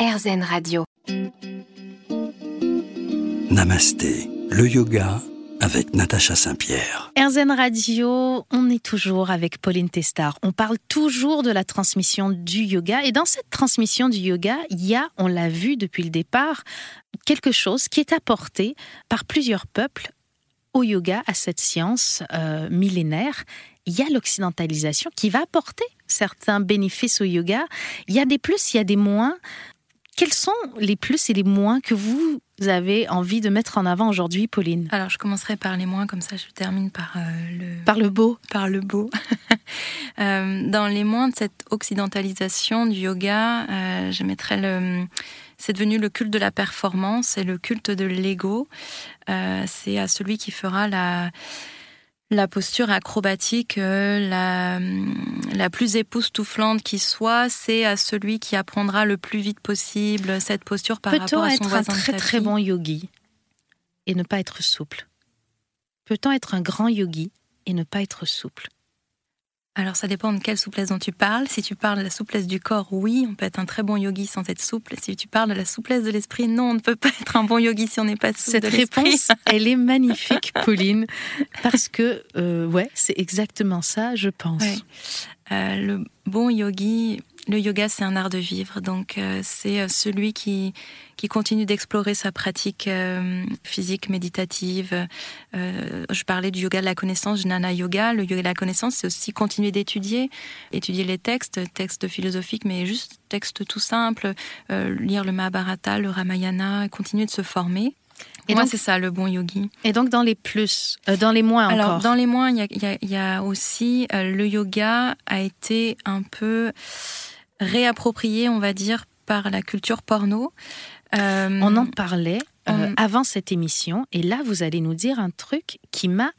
RZN Radio. Namasté, le yoga avec Natacha Saint-Pierre. RZN Radio, on est toujours avec Pauline Testard. On parle toujours de la transmission du yoga. Et dans cette transmission du yoga, il y a, on l'a vu depuis le départ, quelque chose qui est apporté par plusieurs peuples au yoga, à cette science euh, millénaire. Il y a l'occidentalisation qui va apporter certains bénéfices au yoga. Il y a des plus, il y a des moins. Quels sont les plus et les moins que vous avez envie de mettre en avant aujourd'hui, Pauline Alors, je commencerai par les moins, comme ça je termine par euh, le... Par le beau Par le beau. euh, dans les moins de cette occidentalisation du yoga, euh, je mettrais le... C'est devenu le culte de la performance et le culte de l'ego. Euh, c'est à celui qui fera la la posture acrobatique euh, la, la plus époustouflante qui soit, c'est à celui qui apprendra le plus vite possible cette posture par rapport à son être un très très bon yogi et ne pas être souple? Peut-on être un grand yogi et ne pas être souple? Alors ça dépend de quelle souplesse dont tu parles. Si tu parles de la souplesse du corps, oui, on peut être un très bon yogi sans être souple. Si tu parles de la souplesse de l'esprit, non, on ne peut pas être un bon yogi si on n'est pas souple. Cette réponse, elle est magnifique, Pauline, parce que euh, ouais, c'est exactement ça, je pense. Euh, le bon yogi, le yoga, c'est un art de vivre. Donc, euh, c'est euh, celui qui, qui continue d'explorer sa pratique euh, physique, méditative. je parlais du yoga de la connaissance, Jnana Yoga. Le yoga de la connaissance, c'est aussi continuer d'étudier, étudier les textes, textes philosophiques, mais juste textes tout simples, lire le Mahabharata, le Ramayana, continuer de se former. Et moi, c'est ça, le bon yogi. Et donc, dans les plus, dans les moins Alors, encore dans les moins, il y a, y a, aussi le yoga a été un peu réapproprié, on va dire, par la culture porno. Euh, on en parlait euh, avant cette émission, et là, vous allez nous dire un truc qui m'a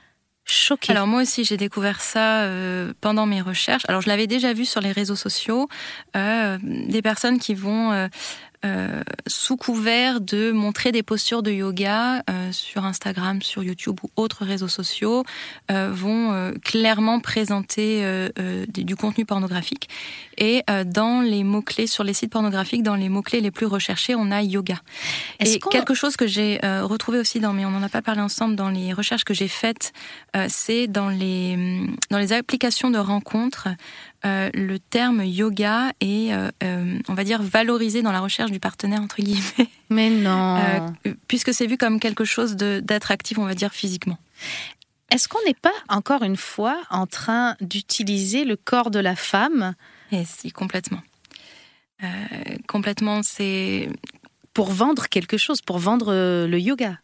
choqué. Alors moi aussi, j'ai découvert ça euh, pendant mes recherches. Alors je l'avais déjà vu sur les réseaux sociaux, des personnes qui vont euh, sous couvert de montrer des postures de yoga euh, sur Instagram, sur YouTube ou autres réseaux sociaux, euh, vont clairement présenter du contenu pornographique. Et dans les mots-clés, sur les sites pornographiques, dans les mots-clés les plus recherchés, on a yoga. Et quelque chose que j'ai retrouvé aussi dans, mais on n'en a pas parlé ensemble, dans les recherches que j'ai faites, c'est dans les, dans les applications de rencontres, euh, le terme yoga est, euh, euh, on va dire, valorisé dans la recherche du partenaire, entre guillemets. Mais non. puisque c'est vu comme quelque chose d'attractif, on va dire, physiquement. Est-ce qu'on n'est pas, encore une fois, en train d'utiliser le corps de la femme? Eh si, complètement. complètement, c'est... Pour vendre quelque chose, pour vendre le yoga.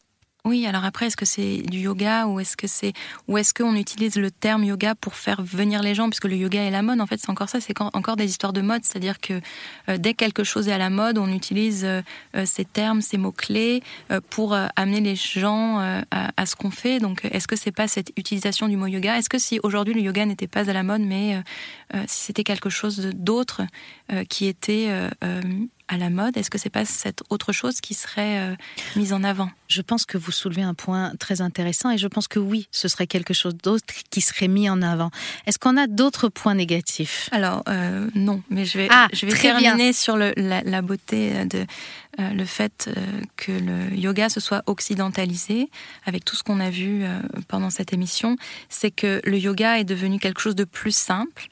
Oui, alors après, est-ce que c'est du yoga ou est-ce que c'est ou est-ce qu'on utilise le terme yoga pour faire venir les gens? Puisque le yoga est la mode En fait, c'est encore ça, c'est encore des histoires de mode, c'est-à-dire que euh, dès que quelque chose est à la mode, on utilise euh, euh, ces termes, ces mots clés pour amener les gens à, ce qu'on fait. Donc, est-ce que c'est pas cette utilisation du mot yoga? Est-ce que si aujourd'hui le yoga n'était pas à la mode, mais si c'était quelque chose d'autre qui était à la mode Est-ce que c'est pas cette autre chose qui serait euh, mise en avant? Je pense que vous soulevez un point très intéressant et je pense que oui, ce serait quelque chose d'autre qui serait mis en avant. Est-ce qu'on a d'autres points négatifs? Alors euh, non, mais je vais, ah, je vais terminer sur le, la, beauté de euh, le fait que le yoga se soit occidentalisé avec tout ce qu'on a vu pendant cette émission. C'est que le yoga est devenu quelque chose de plus simple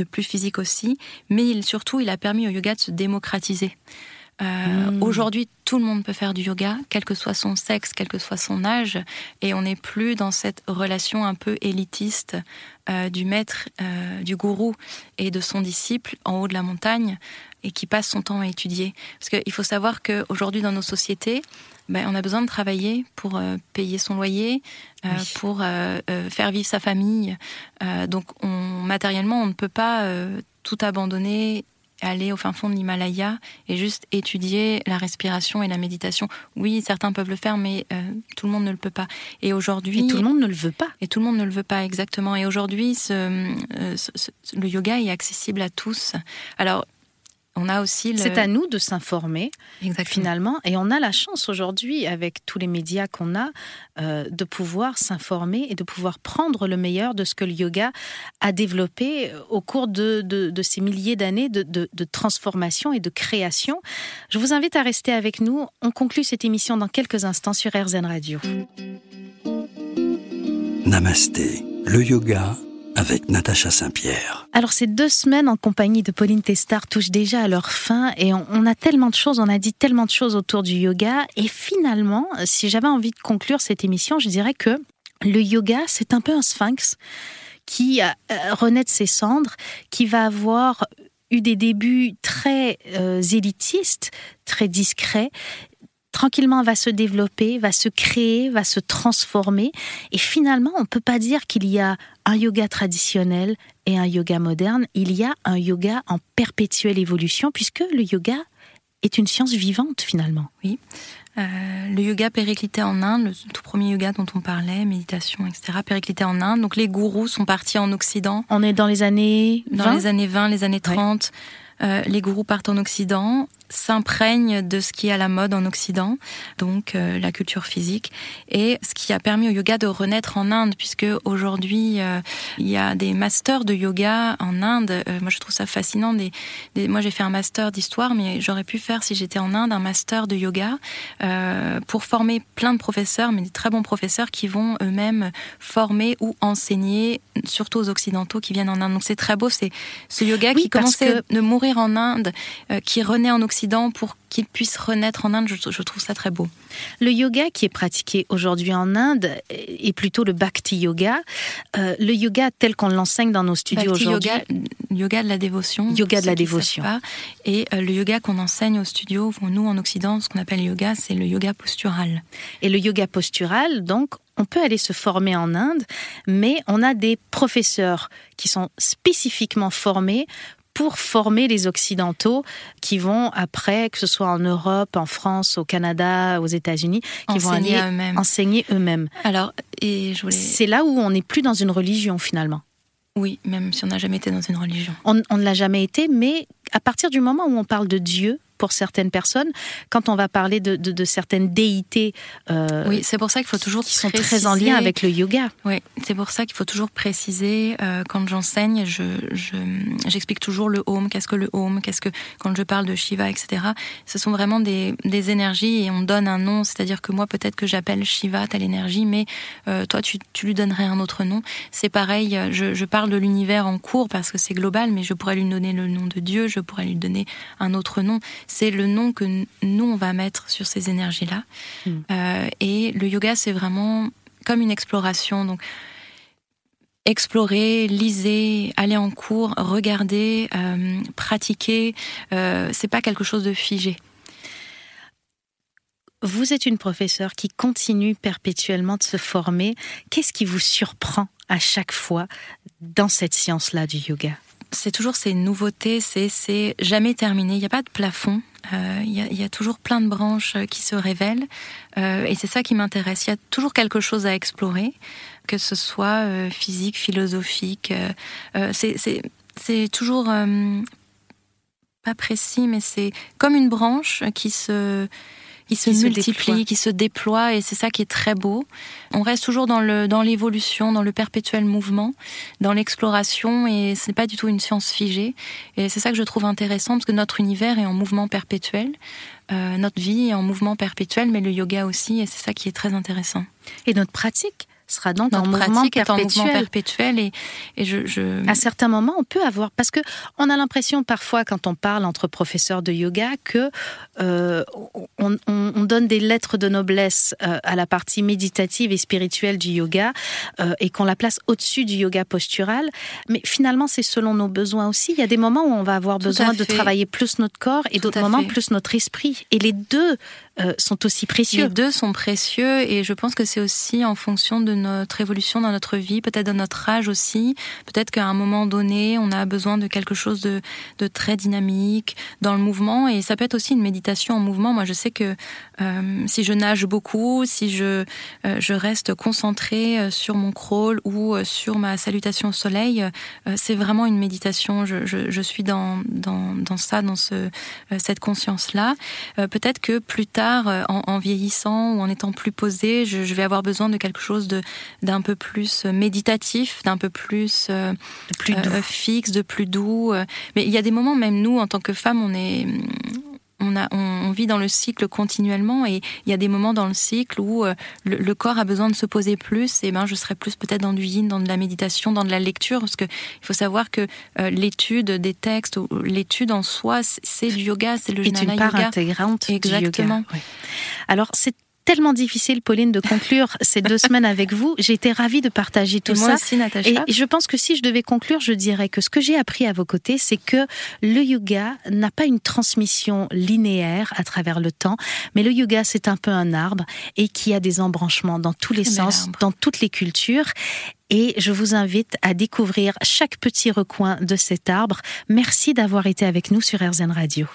de plus physique aussi, mais il, surtout, il a permis au yoga de se démocratiser. Euh, hmm. Aujourd'hui, tout le monde peut faire du yoga, quel que soit son sexe, quel que soit son âge, et on n'est plus dans cette relation un peu élitiste euh, du maître, euh, du gourou et de son disciple en haut de la montagne et qui passe son temps à étudier. Parce qu'il faut savoir qu'aujourd'hui, dans nos sociétés, ben, on a besoin de travailler pour euh, payer son loyer, euh, pour euh, faire vivre sa famille. donc, on, matériellement, on ne peut pas tout abandonner aller au fin fond de l'Himalaya et juste étudier la respiration et la méditation. Oui, certains peuvent le faire, mais tout le monde ne le peut pas. Et aujourd'hui, tout le monde ne le veut pas. Et tout le monde ne le veut pas exactement. Et aujourd'hui, ce, le yoga est accessible à tous. Alors On a aussi C'est à nous de s'informer, finalement, et on a la chance aujourd'hui, avec tous les médias qu'on a, euh, de pouvoir s'informer et de pouvoir prendre le meilleur de ce que le yoga a développé au cours de, ces milliers d'années de, de, transformation et de création. Je vous invite à rester avec nous. On conclut cette émission dans quelques instants sur RZN Radio. Namasté, le yoga avec Natacha Saint-Pierre. Alors ces deux semaines en compagnie de Pauline Testard touchent déjà à leur fin et on, a tellement de choses, on a dit tellement de choses autour du yoga et finalement, si j'avais envie de conclure cette émission, je dirais que le yoga, c'est un peu un sphinx qui euh, renaît de ses cendres, qui va avoir eu des débuts très euh, élitistes, très discrets, tranquillement va se développer, va se créer, va se transformer. Et finalement, on ne peut pas dire qu'il y a un yoga traditionnel et un yoga moderne. Il y a un yoga en perpétuelle évolution, puisque le yoga est une science vivante finalement. Oui. Euh, le yoga périclité en Inde, le tout premier yoga dont on parlait, méditation, etc., périclité en Inde. Donc les gourous sont partis en Occident. On est dans les années 20 Dans les années 20, les années 30. Euh, les gourous partent en Occident s'imprègne de ce qui est à la mode en Occident, donc euh, la culture physique, et ce qui a permis au yoga de renaître en Inde, puisque aujourd'hui euh, il y a des masters de yoga en Inde. Euh, moi je trouve ça fascinant. Des, moi j'ai fait un master d'histoire, mais j'aurais pu faire si j'étais en Inde un master de yoga pour former plein de professeurs, mais des très bons professeurs qui vont eux-mêmes former ou enseigner, surtout aux occidentaux qui viennent en Inde. Donc c'est très beau, c'est ce yoga qui commençait de mourir en Inde, qui renaît en Occident pour qu'il puisse renaître en Inde. Je, trouve ça très beau. Le yoga qui est pratiqué aujourd'hui en Inde est plutôt le bhakti yoga. Euh, le yoga tel qu'on l'enseigne dans nos studios aujourd'hui. Yoga, yoga de la dévotion. Yoga de la dévotion. Et euh, le yoga qu'on enseigne au studio, nous en Occident, ce qu'on appelle yoga, c'est le yoga postural. Et le yoga postural, donc, on peut aller se former en Inde, mais on a des professeurs qui sont spécifiquement formés pour former les Occidentaux qui vont après, que ce soit en Europe, en France, au Canada, aux États-Unis, qui vont aller enseigner eux-mêmes. Alors, et je voulais... c'est là où on n'est plus dans une religion finalement. Oui, même si on n'a jamais été dans une religion. On, on ne l'a jamais été, mais à partir du moment où on parle de Dieu, pour certaines personnes. Quand on va parler de, de, certaines déités, euh, oui, c'est pour ça qu'il faut toujours qui sont très en lien avec le yoga. Oui, c'est pour ça qu'il faut toujours préciser euh, quand j'enseigne, je, j'explique toujours le home. Qu'est-ce que le home Qu'est-ce que quand je parle de Shiva, etc. Ce sont vraiment des, des énergies et on donne un nom. C'est-à-dire que moi, peut-être que j'appelle Shiva telle énergie, mais euh, toi, tu, tu, lui donnerais un autre nom. C'est pareil. Je, je parle de l'univers en cours parce que c'est global, mais je pourrais lui donner le nom de Dieu. Je pourrais lui donner un autre nom c'est le nom que nous, on va mettre sur ces énergies-là. Hmm. Euh, et le yoga, c'est vraiment comme une exploration. Donc, explorer, liser, aller en cours, regarder, euh, pratiquer, euh, c'est pas quelque chose de figé. Vous êtes une professeure qui continue perpétuellement de se former. Qu'est-ce qui vous surprend à chaque fois dans cette science-là du yoga? C'est toujours ces nouveautés, c'est jamais terminé. Il n'y a pas de plafond. Euh, il y, a toujours plein de branches euh, qui se révèlent. Euh, et c'est ça qui m'intéresse. Il y a toujours quelque chose à explorer, que ce soit physique, philosophique. c'est toujours pas précis, mais c'est comme une branche qui se qui se multiplie, qui se déploie, et c'est ça qui est très beau. On reste toujours dans le dans l'évolution, dans le perpétuel mouvement, dans l'exploration, et ce n'est pas du tout une science figée. Et c'est ça que je trouve intéressant, parce que notre univers est en mouvement perpétuel, euh, notre vie est en mouvement perpétuel, mais le yoga aussi, et c'est ça qui est très intéressant. Et notre pratique sera donc en mouvement perpétuel. et, et je, À certains moments, on peut avoir parce que on a l'impression parfois quand on parle entre professeurs de yoga que euh, on, donne des lettres de noblesse euh, à la partie méditative et spirituelle du yoga euh, et qu'on la place au-dessus du yoga postural. Mais finalement, c'est selon nos besoins aussi. Il y a des moments où on va avoir besoin de travailler plus notre corps et d'autres moments plus notre esprit. Et les deux sont aussi précieux. Les deux sont précieux et je pense que c'est aussi en fonction de notre évolution dans notre vie, peut-être de notre âge aussi. Peut-être qu'à un moment donné, on a besoin de quelque chose de, très dynamique dans le mouvement et ça peut être aussi une méditation en mouvement. Moi, je sais que euh, si je nage beaucoup, si je, euh, reste concentrée euh, sur mon crawl ou sur ma salutation au soleil, c'est vraiment une méditation. Je, suis dans, ça, dans ce, cette conscience-là. Peut-être que plus tard, en, en, vieillissant ou en étant plus posée, je, je vais avoir besoin de quelque chose d'un peu plus méditatif, d'un peu plus, plus fixe, de plus doux. Mais il y a des moments, même nous, en tant que femmes, on est on, a, on, vit dans le cycle continuellement et il y a des moments dans le cycle où euh, le, corps a besoin de se poser plus. Et ben, je serais plus peut-être dans du yin, dans de la méditation, dans de la lecture, parce que il faut savoir que euh, l'étude des textes, ou l'étude en soi, c'est du yoga, c'est le jnana yoga. C'est une part intégrante Exactement. du yoga. Alors c'est tellement difficile, Pauline, de conclure ces deux semaines avec vous. J'ai été ravie de partager tout et ça. Moi aussi, Natacha. Et je pense que si je devais conclure, je dirais que ce que j'ai appris à vos côtés, c'est que le yoga n'a pas une transmission linéaire à travers le temps, mais le yoga, c'est un peu un arbre et qui a des embranchements dans tous les sens, dans toutes les cultures et je vous invite à découvrir chaque petit recoin de cet arbre. Merci d'avoir été avec nous sur RZN Radio.